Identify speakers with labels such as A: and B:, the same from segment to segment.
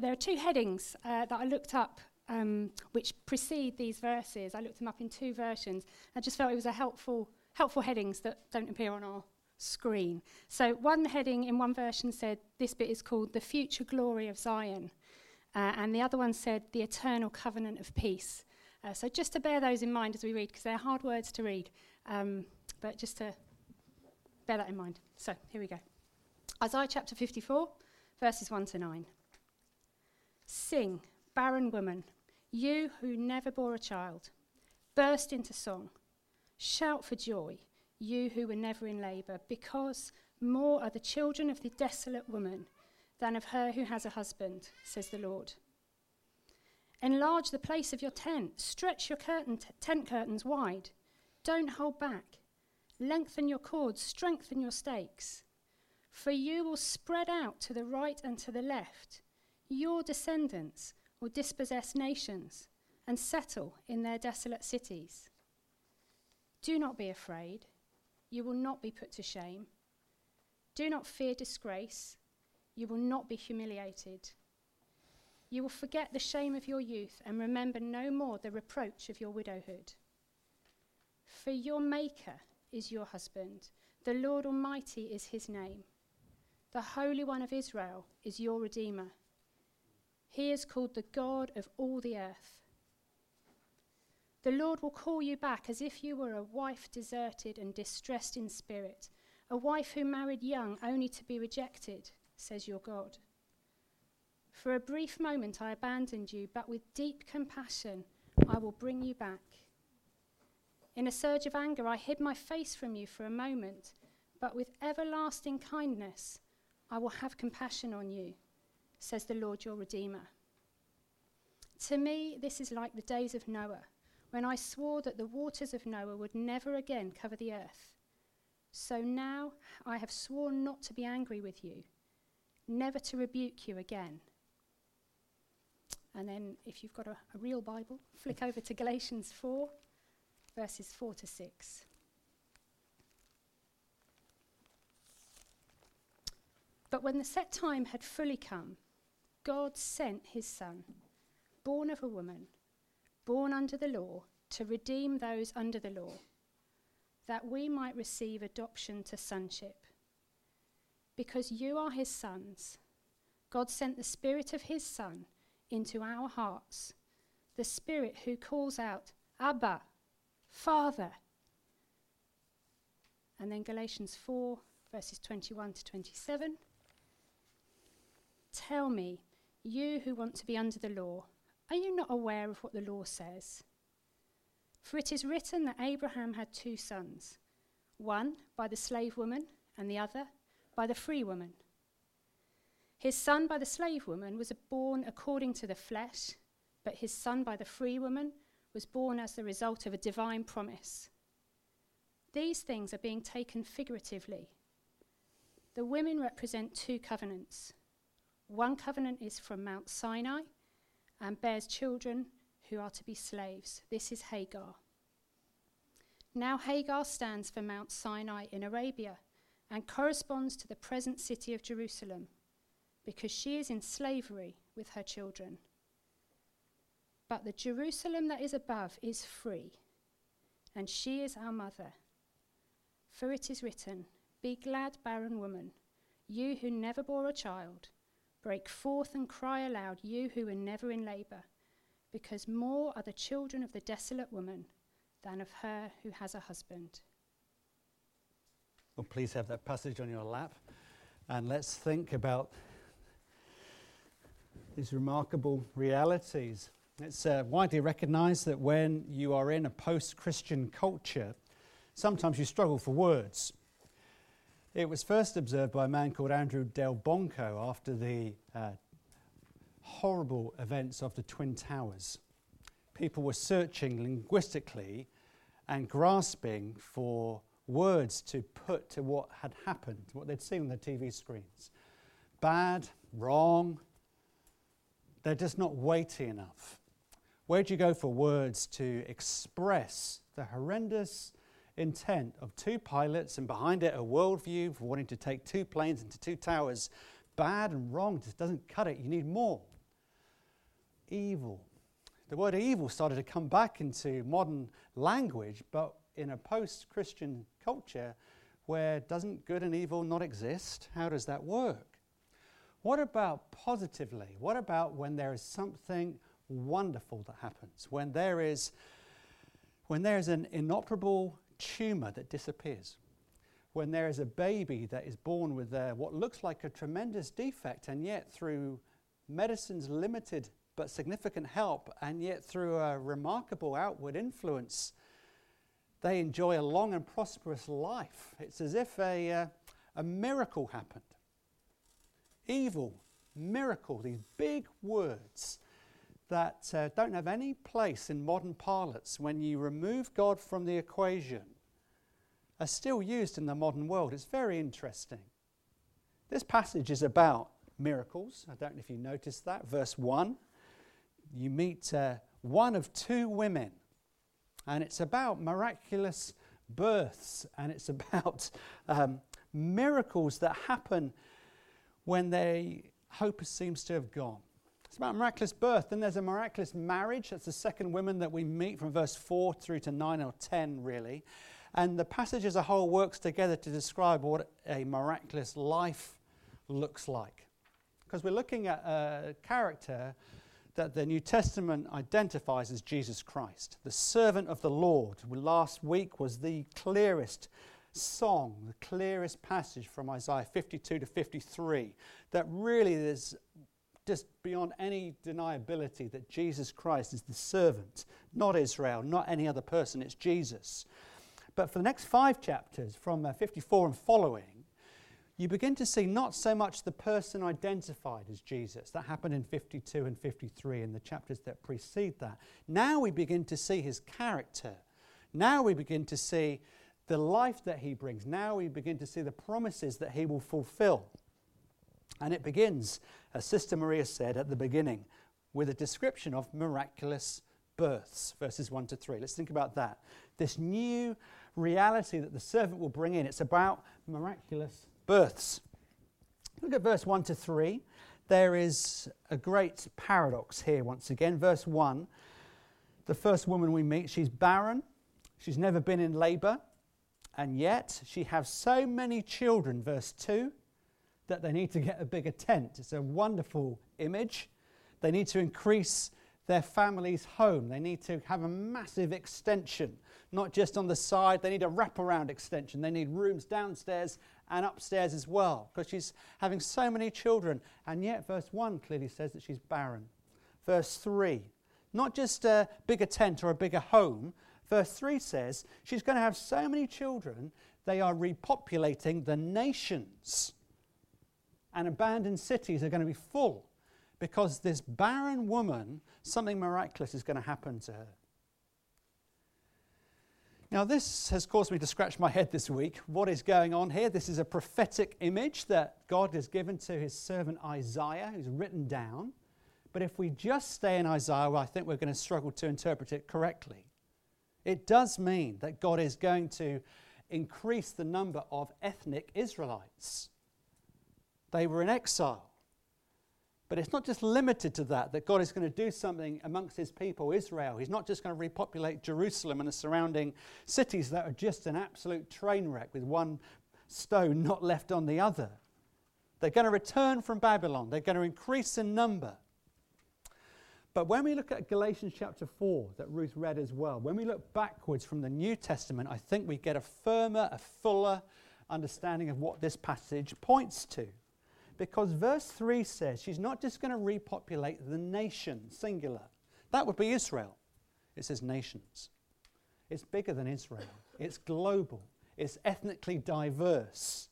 A: there are two headings uh, that I looked up um, which precede these verses. I looked them up in two versions. I just felt it was a helpful, helpful headings that don't appear on our screen. So one heading in one version said this bit is called the future glory of Zion, uh, and the other one said the eternal covenant of peace. Uh, so just to bear those in mind as we read, because they're hard words to read, um, but just to bear that in mind. So here we go. Isaiah chapter 54, verses 1 to 9. Sing, barren woman, you who never bore a child. Burst into song. Shout for joy, you who were never in labour, because more are the children of the desolate woman than of her who has a husband, says the Lord. Enlarge the place of your tent, stretch your curtain t- tent curtains wide. Don't hold back. Lengthen your cords, strengthen your stakes. For you will spread out to the right and to the left. Your descendants will dispossess nations and settle in their desolate cities. Do not be afraid. You will not be put to shame. Do not fear disgrace. You will not be humiliated. You will forget the shame of your youth and remember no more the reproach of your widowhood. For your Maker is your husband, the Lord Almighty is his name. The Holy One of Israel is your Redeemer. He is called the God of all the earth. The Lord will call you back as if you were a wife deserted and distressed in spirit, a wife who married young only to be rejected, says your God. For a brief moment I abandoned you, but with deep compassion I will bring you back. In a surge of anger I hid my face from you for a moment, but with everlasting kindness I will have compassion on you, says the Lord your Redeemer. To me, this is like the days of Noah, when I swore that the waters of Noah would never again cover the earth. So now I have sworn not to be angry with you, never to rebuke you again. And then, if you've got a, a real Bible, flick over to Galatians 4, verses 4 to 6. But when the set time had fully come, God sent his Son, born of a woman, born under the law, to redeem those under the law, that we might receive adoption to sonship. Because you are his sons, God sent the Spirit of his Son into our hearts, the Spirit who calls out, Abba, Father. And then Galatians 4, verses 21 to 27. Tell me, you who want to be under the law, are you not aware of what the law says? For it is written that Abraham had two sons, one by the slave woman, and the other by the free woman. His son by the slave woman was born according to the flesh, but his son by the free woman was born as the result of a divine promise. These things are being taken figuratively. The women represent two covenants. One covenant is from Mount Sinai and bears children who are to be slaves. This is Hagar. Now, Hagar stands for Mount Sinai in Arabia and corresponds to the present city of Jerusalem because she is in slavery with her children. But the Jerusalem that is above is free, and she is our mother. For it is written, Be glad, barren woman, you who never bore a child. Break forth and cry aloud, you who were never in labour, because more are the children of the desolate woman than of her who has a husband.
B: Well, please have that passage on your lap, and let's think about these remarkable realities. It's uh, widely recognized that when you are in a post Christian culture, sometimes you struggle for words. It was first observed by a man called Andrew Delbanco after the uh, horrible events of the Twin Towers. People were searching linguistically and grasping for words to put to what had happened, what they'd seen on the TV screens. Bad, wrong, they're just not weighty enough. Where do you go for words to express the horrendous intent of two pilots and behind it a worldview for wanting to take two planes into two towers? Bad and wrong just doesn't cut it. You need more. evil. The word evil started to come back into modern language, but in a post Christian culture where doesn't good and evil not exist? How does that work? What about positively? What about when there is something wonderful that happens? When there is when there is an inoperable tumor that disappears? When there is a baby that is born with a, what looks like a tremendous defect, and yet through medicine's limited but significant help, and yet through a remarkable outward influence, they enjoy a long and prosperous life. It's as if a, uh, a miracle happened. Evil, miracle, these big words that uh, don't have any place in modern parlance when you remove God from the equation are still used in the modern world. It's very interesting. This passage is about miracles. I don't know if you noticed that. Verse 1 you meet uh, one of two women, and it's about miraculous births, and it's about um, miracles that happen when their hope seems to have gone. It's about miraculous birth. Then there's a miraculous marriage. That's the second woman that we meet from verse 4 through to 9 or 10, really. And the passage as a whole works together to describe what a miraculous life looks like. Because we're looking at a character that the New Testament identifies as Jesus Christ, the servant of the Lord. Last week was the clearest song, the clearest passage from Isaiah 52 to 53, that really is just beyond any deniability that Jesus Christ is the servant, not Israel, not any other person, it's Jesus. But for the next five chapters, from uh, 54 and following, you begin to see not so much the person identified as Jesus. That happened in 52 and 53 in the chapters that precede that. Now we begin to see his character. Now we begin to see the life that he brings. Now we begin to see the promises that he will fulfill. And it begins, as Sister Maria said at the beginning, with a description of miraculous births, verses 1 to 3. Let's think about that. This new reality that the servant will bring in. It's about miraculous births. Look at verse 1 to 3. There is a great paradox here once again. Verse 1 the first woman we meet, she's barren, she's never been in labor, and yet she has so many children, verse 2, that they need to get a bigger tent. It's a wonderful image. They need to increase their family's home. They need to have a massive extension, not just on the side, they need a wraparound extension. They need rooms downstairs and upstairs as well, because she's having so many children. And yet, verse 1 clearly says that she's barren. Verse 3, not just a bigger tent or a bigger home. Verse 3 says she's going to have so many children, they are repopulating the nations. And abandoned cities are going to be full because this barren woman, something miraculous is going to happen to her. Now, this has caused me to scratch my head this week. What is going on here? This is a prophetic image that God has given to his servant Isaiah, who's written down. But if we just stay in Isaiah, well, I think we're going to struggle to interpret it correctly. It does mean that God is going to increase the number of ethnic Israelites. They were in exile. But it's not just limited to that, that God is going to do something amongst his people, Israel. He's not just going to repopulate Jerusalem and the surrounding cities that are just an absolute train wreck with one stone not left on the other. They're going to return from Babylon, they're going to increase in number. But when we look at Galatians chapter 4, that Ruth read as well, when we look backwards from the New Testament, I think we get a firmer, a fuller understanding of what this passage points to. Because verse 3 says she's not just going to repopulate the nation, singular. That would be Israel. It says nations. It's bigger than Israel, it's global, it's ethnically diverse.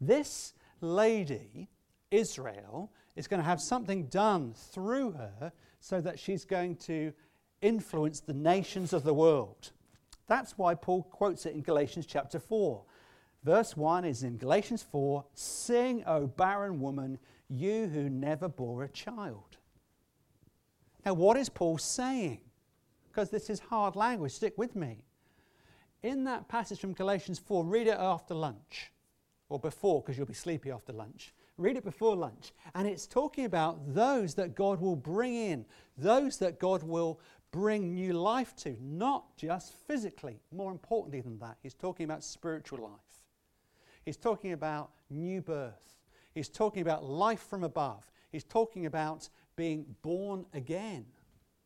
B: This lady, Israel, is going to have something done through her so that she's going to influence the nations of the world. That's why Paul quotes it in Galatians chapter 4. Verse 1 is in Galatians 4 Sing, O barren woman, you who never bore a child. Now, what is Paul saying? Because this is hard language, stick with me. In that passage from Galatians 4, read it after lunch, or before, because you'll be sleepy after lunch. Read it before lunch. And it's talking about those that God will bring in, those that God will bring new life to, not just physically. More importantly than that, he's talking about spiritual life. He's talking about new birth. He's talking about life from above. He's talking about being born again,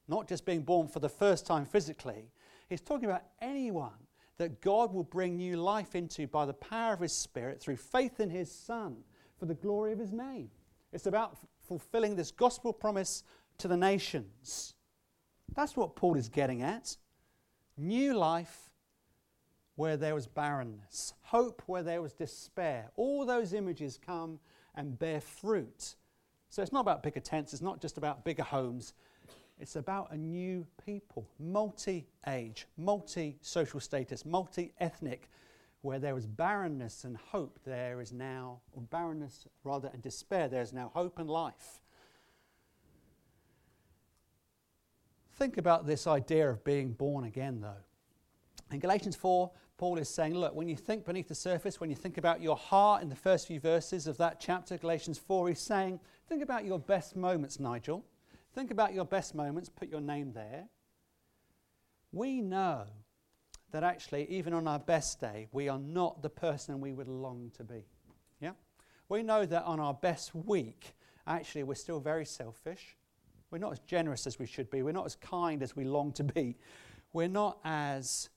B: not just being born for the first time physically. He's talking about anyone that God will bring new life into by the power of His Spirit through faith in His Son for the glory of His name. It's about f- fulfilling this gospel promise to the nations. That's what Paul is getting at. New life where there was barrenness, hope where there was despair. All those images come and bear fruit. So it's not about bigger tents, it's not just about bigger homes, it's about a new people, multi age, multi social status, multi ethnic. Where there was barrenness and hope, there is now, or barrenness rather and despair, there is now hope and life. Think about this idea of being born again, though. In Galatians 4, Paul is saying, look, when you think beneath the surface, when you think about your heart in the first few verses of that chapter, Galatians 4, he's saying, think about your best moments, Nigel. Think about your best moments, put your name there. We know that actually, even on our best day, we are not the person we would long to be. Yeah? We know that on our best week, actually, we're still very selfish. We're not as generous as we should be. We're not as kind as we long to be. We're not as.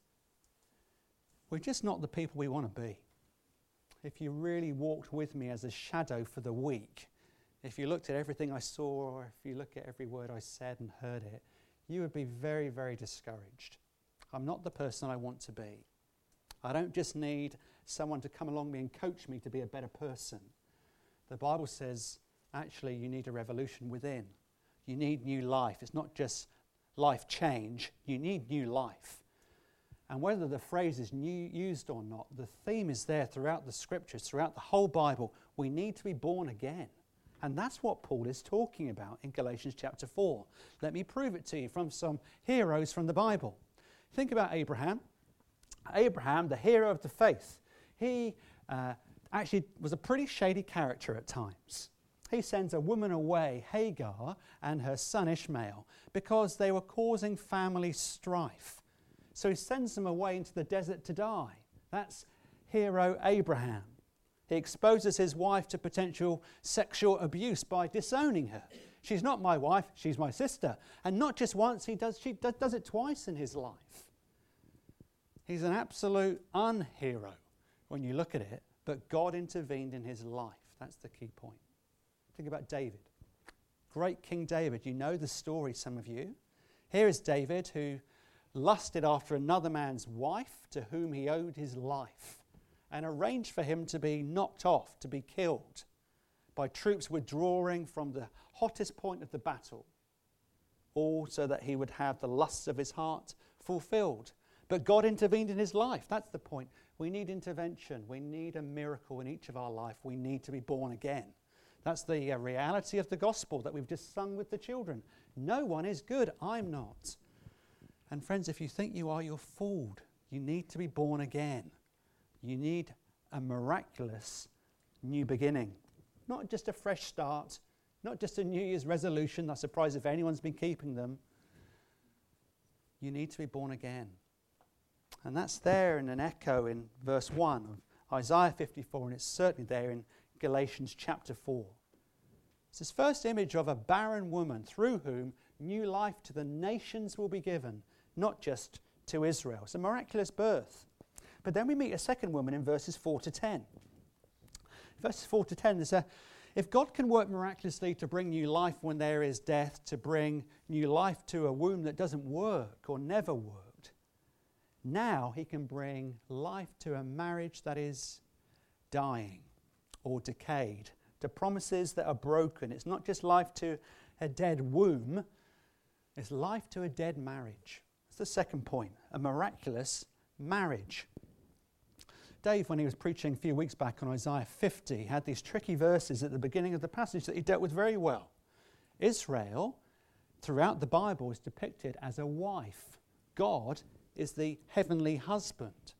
B: We're just not the people we want to be. If you really walked with me as a shadow for the week, if you looked at everything I saw, or if you look at every word I said and heard it, you would be very, very discouraged. I'm not the person I want to be. I don't just need someone to come along me and coach me to be a better person. The Bible says actually you need a revolution within. You need new life. It's not just life change, you need new life. And whether the phrase is new, used or not, the theme is there throughout the scriptures, throughout the whole Bible. We need to be born again. And that's what Paul is talking about in Galatians chapter 4. Let me prove it to you from some heroes from the Bible. Think about Abraham. Abraham, the hero of the faith, he uh, actually was a pretty shady character at times. He sends a woman away, Hagar, and her son Ishmael, because they were causing family strife. So he sends them away into the desert to die. That's hero Abraham. He exposes his wife to potential sexual abuse by disowning her. She's not my wife, she's my sister. And not just once, he does, she does, does it twice in his life. He's an absolute unhero when you look at it, but God intervened in his life. That's the key point. Think about David. Great King David. You know the story, some of you. Here is David who lusted after another man's wife to whom he owed his life and arranged for him to be knocked off, to be killed by troops withdrawing from the hottest point of the battle, all so that he would have the lusts of his heart fulfilled. But God intervened in his life. That's the point. We need intervention. We need a miracle in each of our life. We need to be born again. That's the uh, reality of the gospel that we've just sung with the children. No one is good. I'm not. And friends, if you think you are, you're fooled. You need to be born again. You need a miraculous new beginning, not just a fresh start, not just a New Year's resolution. I'm surprised if anyone's been keeping them. You need to be born again. And that's there in an echo in verse 1 of Isaiah 54, and it's certainly there in Galatians chapter 4. It's this first image of a barren woman through whom new life to the nations will be given, not just to Israel. It's a miraculous birth. But then we meet a second woman in verses 4 to 10. Verses 4 to 10, there's a, if God can work miraculously to bring new life when there is death, to bring new life to a womb that doesn't work or never worked, now he can bring life to a marriage that is dying or decayed, to promises that are broken. It's not just life to a dead womb, it's life to a dead marriage. The second point a miraculous marriage. Dave, when he was preaching a few weeks back on Isaiah 50, had these tricky verses at the beginning of the passage that he dealt with very well. Israel, throughout the Bible, is depicted as a wife. God is the heavenly husband.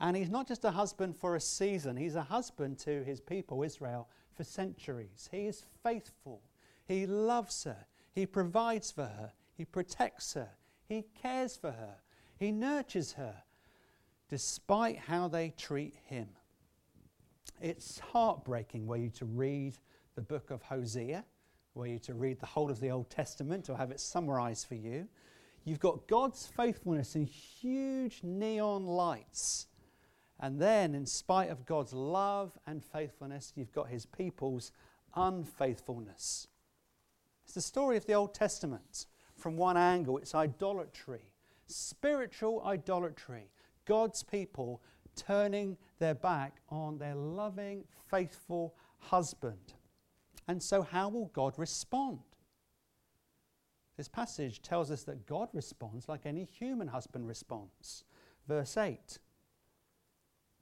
B: And he's not just a husband for a season, he's a husband to his people, Israel, for centuries. He is faithful. He loves her. He provides for her. He protects her. He cares for her. He nurtures her despite how they treat him. It's heartbreaking were you to read the book of Hosea, were you to read the whole of the Old Testament or have it summarized for you. You've got God's faithfulness in huge neon lights. And then, in spite of God's love and faithfulness, you've got his people's unfaithfulness. It's the story of the Old Testament. From one angle, it's idolatry, spiritual idolatry. God's people turning their back on their loving, faithful husband. And so, how will God respond? This passage tells us that God responds like any human husband responds. Verse 8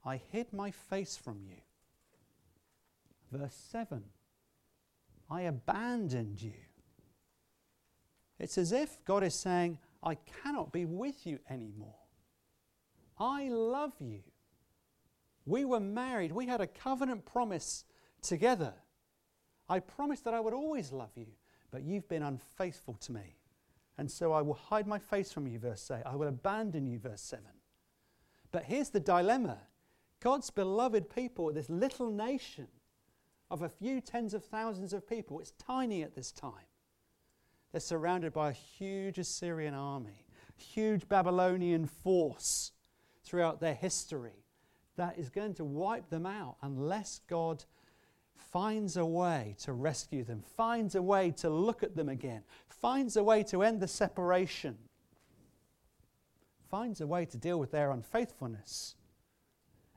B: I hid my face from you. Verse 7 I abandoned you. It's as if God is saying, I cannot be with you anymore. I love you. We were married, we had a covenant promise together. I promised that I would always love you, but you've been unfaithful to me. And so I will hide my face from you, verse 8. I will abandon you, verse 7. But here's the dilemma God's beloved people, this little nation of a few tens of thousands of people, it's tiny at this time. They're surrounded by a huge Assyrian army, huge Babylonian force throughout their history that is going to wipe them out unless God finds a way to rescue them, finds a way to look at them again, finds a way to end the separation, finds a way to deal with their unfaithfulness.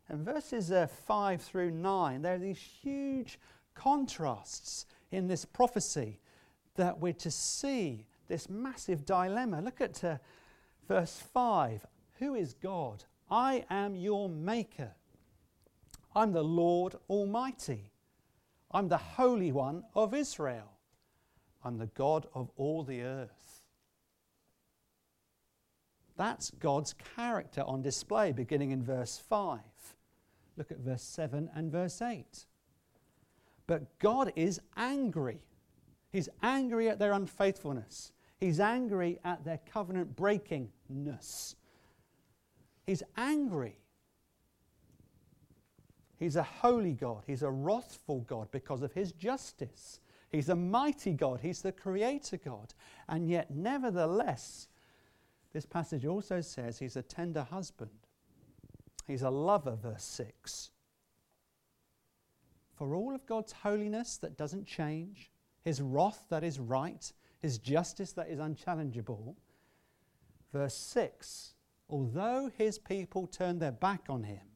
B: And verses uh, 5 through 9, there are these huge contrasts in this prophecy that we're to see this massive dilemma. Look at uh, verse 5 Who is God? I am your maker. I'm the Lord Almighty. I'm the Holy One of Israel. I'm the God of all the earth. That's God's character on display beginning in verse 5. Look at verse 7 and verse 8. But God is angry. He's angry at their unfaithfulness. He's angry at their covenant breakingness. He's angry. He's a holy God. He's a wrathful God because of his justice. He's a mighty God. He's the creator God. And yet, nevertheless, this passage also says he's a tender husband. He's a lover, verse 6. For all of God's holiness that doesn't change, his wrath that is right, his justice that is unchallengeable, verse 6 although his people turned their back on him,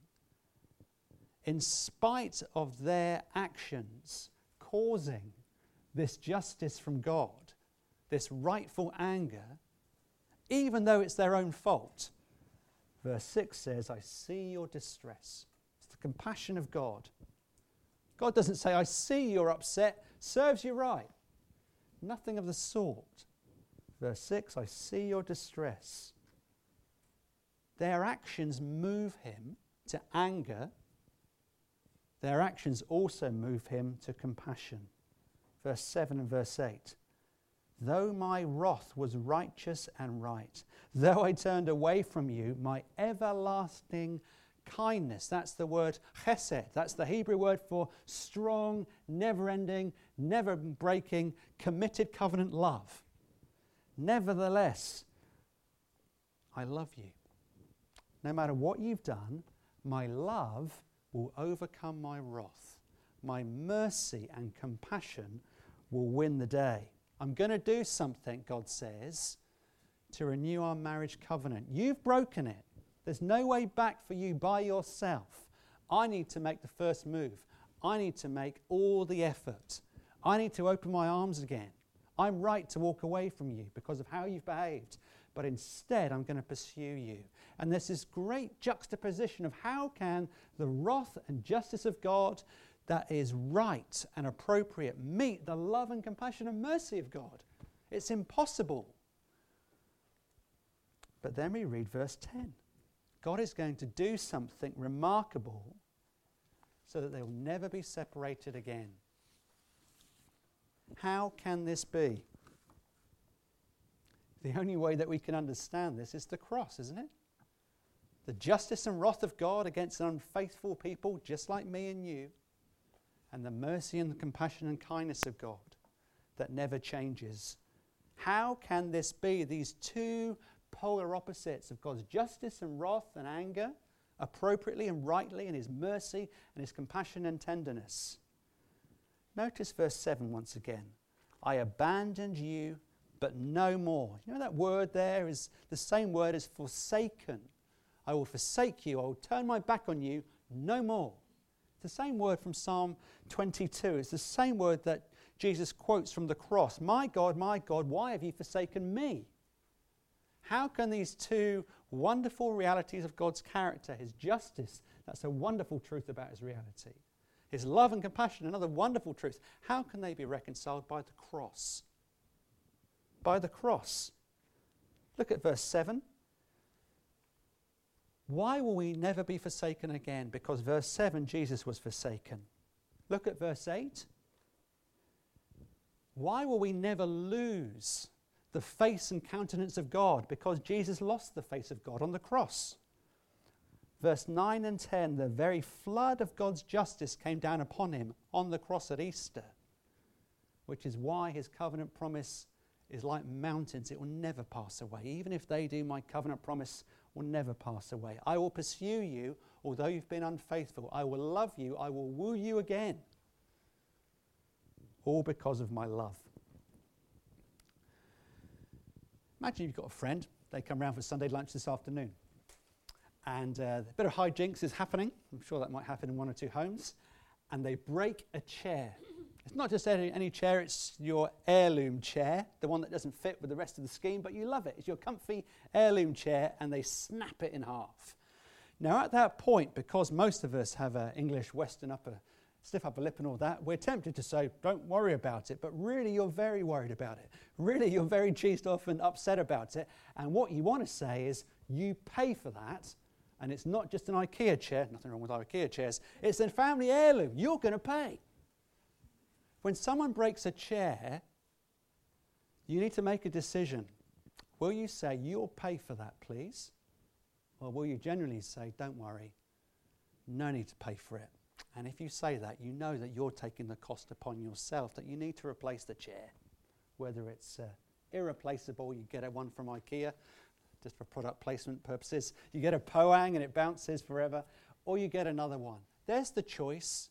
B: in spite of their actions causing this justice from God, this rightful anger, even though it's their own fault, verse 6 says, I see your distress. It's the compassion of God. God doesn't say, I see you're upset, serves you right. Nothing of the sort. Verse 6 I see your distress their actions move him to anger. Their actions also move him to compassion. Verse 7 and verse 8. Though my wrath was righteous and right, though I turned away from you, my everlasting kindness, that's the word chesed, that's the Hebrew word for strong, never ending, never breaking, committed covenant love. Nevertheless, I love you no matter what you've done, my love will overcome my wrath. My mercy and compassion will win the day. I'm going to do something, God says, to renew our marriage covenant. You've broken it. There's no way back for you by yourself. I need to make the first move. I need to make all the effort. I need to open my arms again. I'm right to walk away from you because of how you've behaved, but instead I'm going to pursue you. And there's this great juxtaposition of how can the wrath and justice of God that is right and appropriate meet the love and compassion and mercy of God. It's impossible. But then we read verse 10. God is going to do something remarkable so that they will never be separated again. How can this be? The only way that we can understand this is the cross, isn't it? The justice and wrath of God against an unfaithful people just like me and you, and the mercy and the compassion and kindness of God that never changes. How can this be? These two polar opposites of God's justice and wrath and anger, appropriately and rightly, and His mercy and His compassion and tenderness. Notice verse 7 once again. I abandoned you, but no more. You know that word there is the same word as forsaken. I will forsake you. I will turn my back on you no more. It's the same word from Psalm 22. It's the same word that Jesus quotes from the cross My God, my God, why have you forsaken me? How can these two wonderful realities of God's character, his justice, that's a wonderful truth about his reality, his love and compassion, another wonderful truth, how can they be reconciled by the cross? By the cross. Look at verse 7. Why will we never be forsaken again? Because verse 7, Jesus was forsaken. Look at verse 8. Why will we never lose the face and countenance of God? Because Jesus lost the face of God on the cross. Verse 9 and 10 the very flood of God's justice came down upon him on the cross at Easter, which is why his covenant promise is like mountains. It will never pass away. Even if they do, my covenant promise will never pass away. I will pursue you, although you've been unfaithful. I will love you. I will woo you again all because of my love. Imagine you've got a friend, they come round for Sunday lunch this afternoon, and uh, a bit of hijinks is happening. I'm sure that might happen in one or two homes, and they break a chair. It's not just any, any chair, it's your heirloom chair, the one that doesn't fit with the rest of the scheme, but you love it. It's your comfy heirloom chair, and they snap it in half. Now, at that point, because most of us have an English Western upper stiff upper lip and all that, we're tempted to say, don't worry about it. But really, you're very worried about it. Really, you're very cheesed off and upset about it. And what you want to say is, you pay for that. And it's not just an IKEA chair, nothing wrong with IKEA chairs, it's a family heirloom. You're going to pay. When someone breaks a chair, you need to make a decision. Will you say, You'll pay for that, please? Or will you generally say, Don't worry, no need to pay for it? And if you say that, you know that you're taking the cost upon yourself, that you need to replace the chair. Whether it's uh, irreplaceable, you get a one from IKEA, just for product placement purposes. You get a Poang and it bounces forever, or you get another one. There's the choice.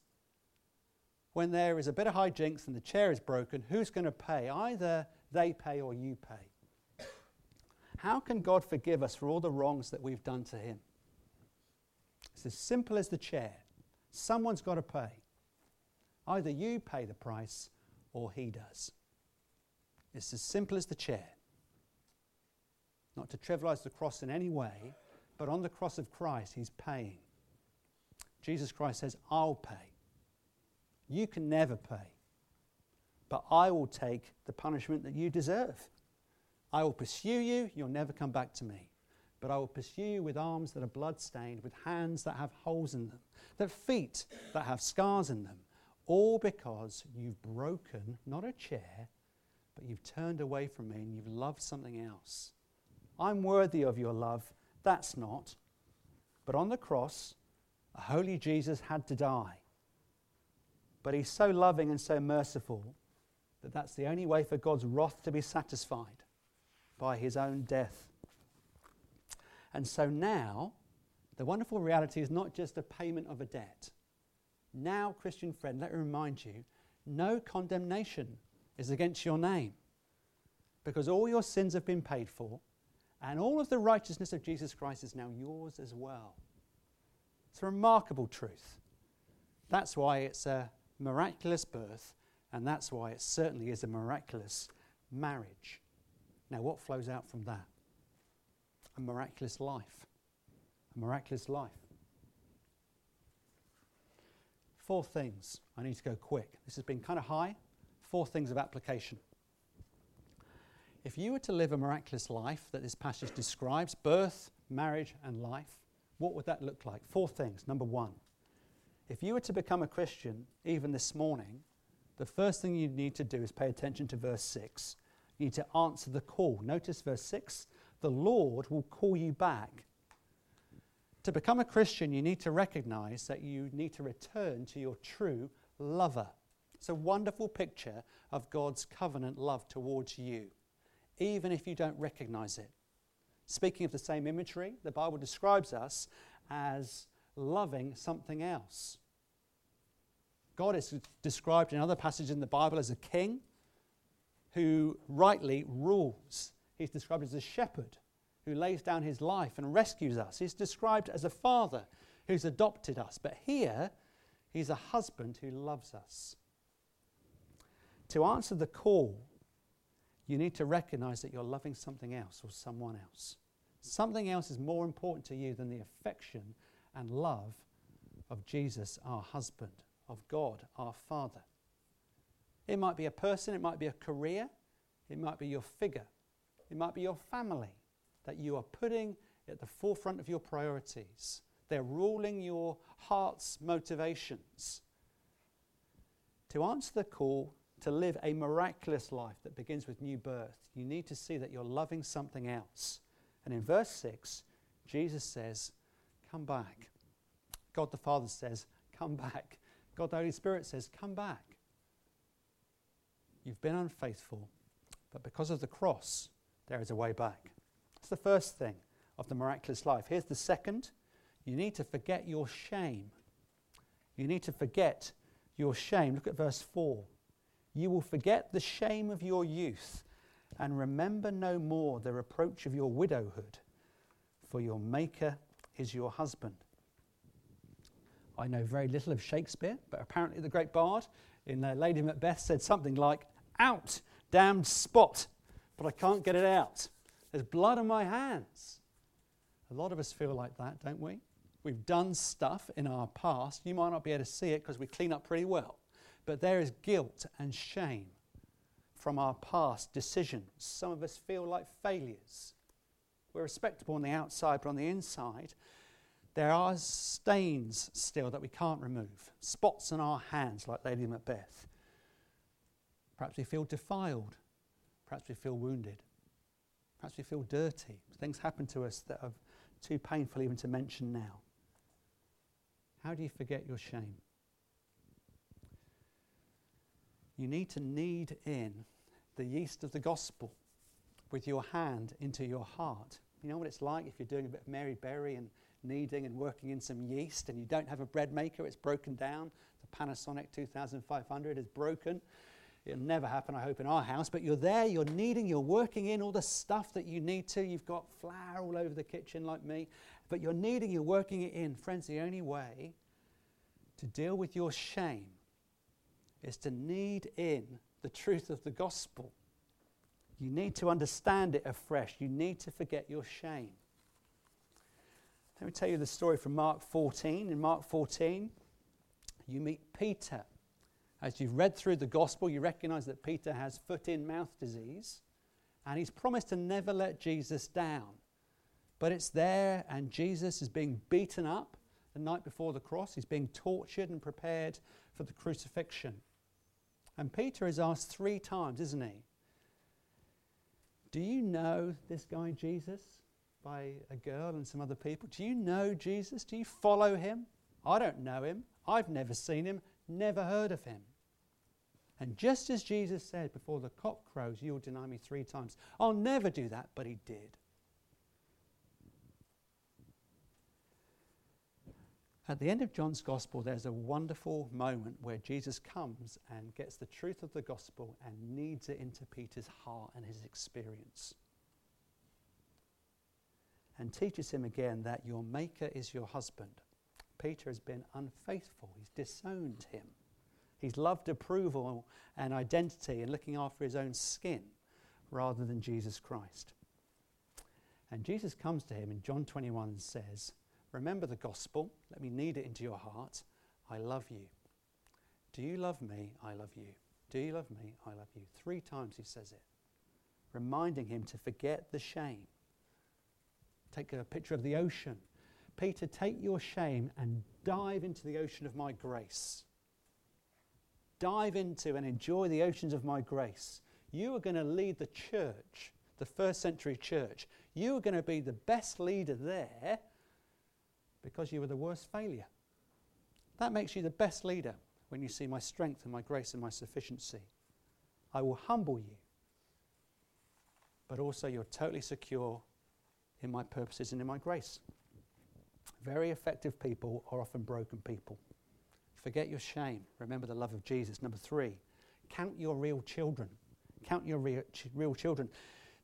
B: When there is a bit of hijinks and the chair is broken, who's going to pay? Either they pay or you pay. How can God forgive us for all the wrongs that we've done to Him? It's as simple as the chair. Someone's got to pay. Either you pay the price or he does. It's as simple as the chair. Not to trivialize the cross in any way, but on the cross of Christ, he's paying. Jesus Christ says, I'll pay. You can never pay, but I will take the punishment that you deserve. I will pursue you, you'll never come back to me. But I will pursue you with arms that are blood-stained, with hands that have holes in them, that feet that have scars in them, all because you've broken not a chair, but you've turned away from me and you've loved something else. I'm worthy of your love. That's not. But on the cross, a holy Jesus had to die. But he's so loving and so merciful that that's the only way for God's wrath to be satisfied by his own death. And so now, the wonderful reality is not just a payment of a debt. Now, Christian friend, let me remind you no condemnation is against your name because all your sins have been paid for and all of the righteousness of Jesus Christ is now yours as well. It's a remarkable truth. That's why it's a miraculous birth, and that's why it certainly is a miraculous marriage. Now, what flows out from that? A miraculous life a miraculous life. Four things. I need to go quick. This has been kind of high. Four things of application. If you were to live a miraculous life that this passage describes birth, marriage, and life what would that look like? Four things. Number one, if you were to become a Christian even this morning, the first thing you need to do is pay attention to verse 6. You need to answer the call. Notice verse 6 the Lord will call you back. To become a Christian, you need to recognize that you need to return to your true lover. It's a wonderful picture of God's covenant love towards you, even if you don't recognize it. Speaking of the same imagery, the Bible describes us as loving something else. God is described in other passages in the Bible as a king who rightly rules. He's described as a shepherd who lays down his life and rescues us. He's described as a father who's adopted us. But here, he's a husband who loves us. To answer the call, you need to recognize that you're loving something else or someone else. Something else is more important to you than the affection and love of Jesus, our husband, of God, our Father. It might be a person, it might be a career, it might be your figure, it might be your family that you are putting at the forefront of your priorities. They're ruling your heart's motivations. To answer the call to live a miraculous life that begins with new birth, you need to see that you're loving something else. And in verse 6, Jesus says, Come back. God the Father says, Come back. God the Holy Spirit says, Come back. You've been unfaithful, but because of the cross, there is a way back. That's the first thing of the miraculous life. Here's the second you need to forget your shame. You need to forget your shame. Look at verse 4. You will forget the shame of your youth and remember no more the reproach of your widowhood, for your Maker is your husband. I know very little of Shakespeare, but apparently the great bard in uh, Lady Macbeth said something like, Out, damned spot, but I can't get it out. There's blood on my hands. A lot of us feel like that, don't we? We've done stuff in our past. You might not be able to see it because we clean up pretty well. But there is guilt and shame from our past decisions. Some of us feel like failures. We're respectable on the outside, but on the inside, there are stains still that we can't remove, spots on our hands, like Lady Macbeth. Perhaps we feel defiled. Perhaps we feel wounded. Perhaps we feel dirty. Things happen to us that are too painful even to mention now. How do you forget your shame? You need to knead in the yeast of the gospel with your hand into your heart. You know what it's like if you're doing a bit of Mary Berry and kneading and working in some yeast and you don't have a bread maker, it's broken down. The Panasonic 2500 is broken. It'll never happen, I hope, in our house, but you're there, you're kneading, you're working in all the stuff that you need to. You've got flour all over the kitchen, like me, but you're kneading, you're working it in. Friends, the only way to deal with your shame is to knead in the truth of the gospel. You need to understand it afresh. You need to forget your shame. Let me tell you the story from Mark 14. In Mark 14, you meet Peter. As you've read through the gospel, you recognize that Peter has foot in mouth disease, and he's promised to never let Jesus down. But it's there, and Jesus is being beaten up the night before the cross. He's being tortured and prepared for the crucifixion. And Peter is asked three times, isn't he? Do you know this guy Jesus? By a girl and some other people. Do you know Jesus? Do you follow him? I don't know him. I've never seen him, never heard of him. And just as Jesus said, before the cock crows, you'll deny me three times. I'll never do that, but he did. At the end of John's Gospel, there's a wonderful moment where Jesus comes and gets the truth of the Gospel and kneads it into Peter's heart and his experience. And teaches him again that your Maker is your husband. Peter has been unfaithful, he's disowned him. He's loved approval and identity and looking after his own skin rather than Jesus Christ. And Jesus comes to him in John 21 and says, Remember the gospel. Let me knead it into your heart. I love you. Do you love me? I love you. Do you love me? I love you. Three times he says it, reminding him to forget the shame. Take a picture of the ocean. Peter, take your shame and dive into the ocean of my grace. Dive into and enjoy the oceans of my grace. You are going to lead the church, the first century church. You are going to be the best leader there because you were the worst failure. That makes you the best leader when you see my strength and my grace and my sufficiency. I will humble you, but also you're totally secure in my purposes and in my grace. Very effective people are often broken people. Forget your shame. Remember the love of Jesus. Number three, count your real children. Count your real, ch- real children.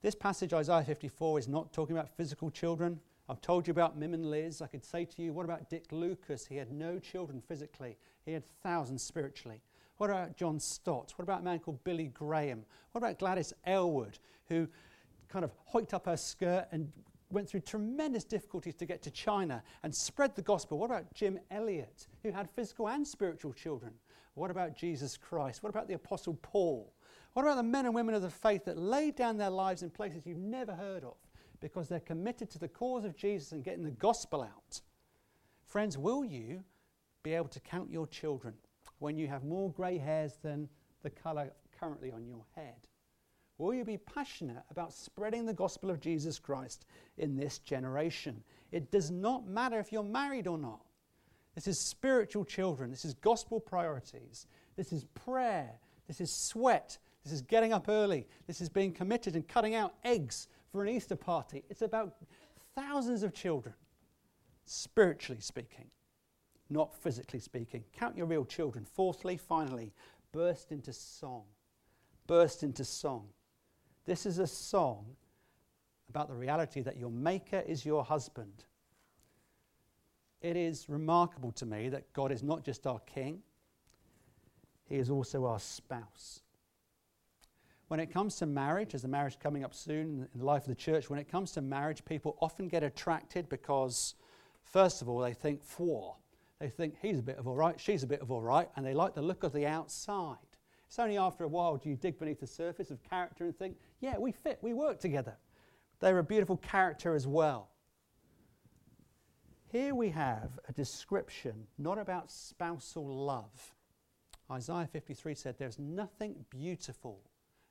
B: This passage, Isaiah 54, is not talking about physical children. I've told you about Mim and Liz. I could say to you, what about Dick Lucas? He had no children physically, he had thousands spiritually. What about John Stott? What about a man called Billy Graham? What about Gladys Aylward, who kind of hoiked up her skirt and went through tremendous difficulties to get to China and spread the gospel. What about Jim Elliot, who had physical and spiritual children? What about Jesus Christ? What about the Apostle Paul? What about the men and women of the faith that laid down their lives in places you've never heard of because they're committed to the cause of Jesus and getting the gospel out? Friends, will you be able to count your children when you have more grey hairs than the colour currently on your head? Will you be passionate about spreading the gospel of Jesus Christ in this generation? It does not matter if you're married or not. This is spiritual children. This is gospel priorities. This is prayer. This is sweat. This is getting up early. This is being committed and cutting out eggs for an Easter party. It's about thousands of children, spiritually speaking, not physically speaking. Count your real children. Fourthly, finally, burst into song. Burst into song. This is a song about the reality that your Maker is your husband. It is remarkable to me that God is not just our King, He is also our spouse. When it comes to marriage, as the marriage coming up soon in the life of the church, when it comes to marriage, people often get attracted because, first of all, they think, for. They think he's a bit of all right, she's a bit of all right, and they like the look of the outside. It's only after a while do you dig beneath the surface of character and think, yeah, we fit, we work together. They're a beautiful character as well. Here we have a description not about spousal love. Isaiah 53 said, There's nothing beautiful.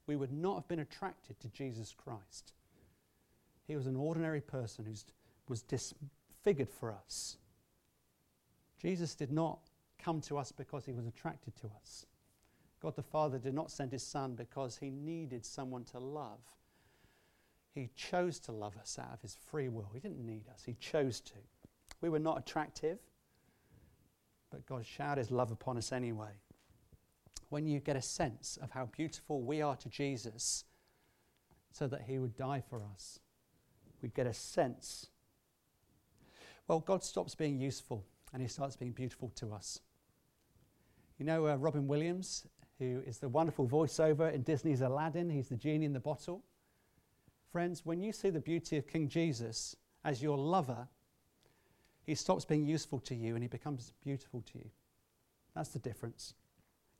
B: We would not have been attracted to Jesus Christ. He was an ordinary person who was disfigured for us. Jesus did not come to us because he was attracted to us. God the Father did not send his Son because he needed someone to love. He chose to love us out of his free will. He didn't need us, he chose to. We were not attractive, but God showered his love upon us anyway. When you get a sense of how beautiful we are to Jesus, so that he would die for us, we get a sense. Well, God stops being useful and he starts being beautiful to us. You know, uh, Robin Williams who is the wonderful voiceover in Disney's Aladdin. He's the genie in the bottle. Friends, when you see the beauty of King Jesus as your lover, he stops being useful to you and he becomes beautiful to you. That's the difference.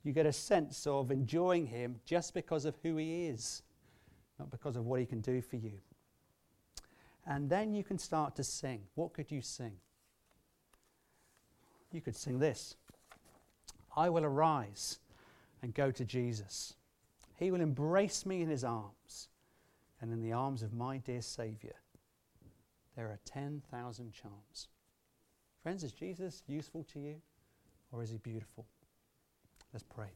B: You get a sense of enjoying him just because of who he is, not because of what he can do for you. And then you can start to sing. What could you sing? You could sing this I will arise and go to Jesus. He will embrace me in his arms, and in the arms of my dear Saviour, there are 10,000 charms. Friends, is Jesus useful to you, or is he beautiful? Let's pray.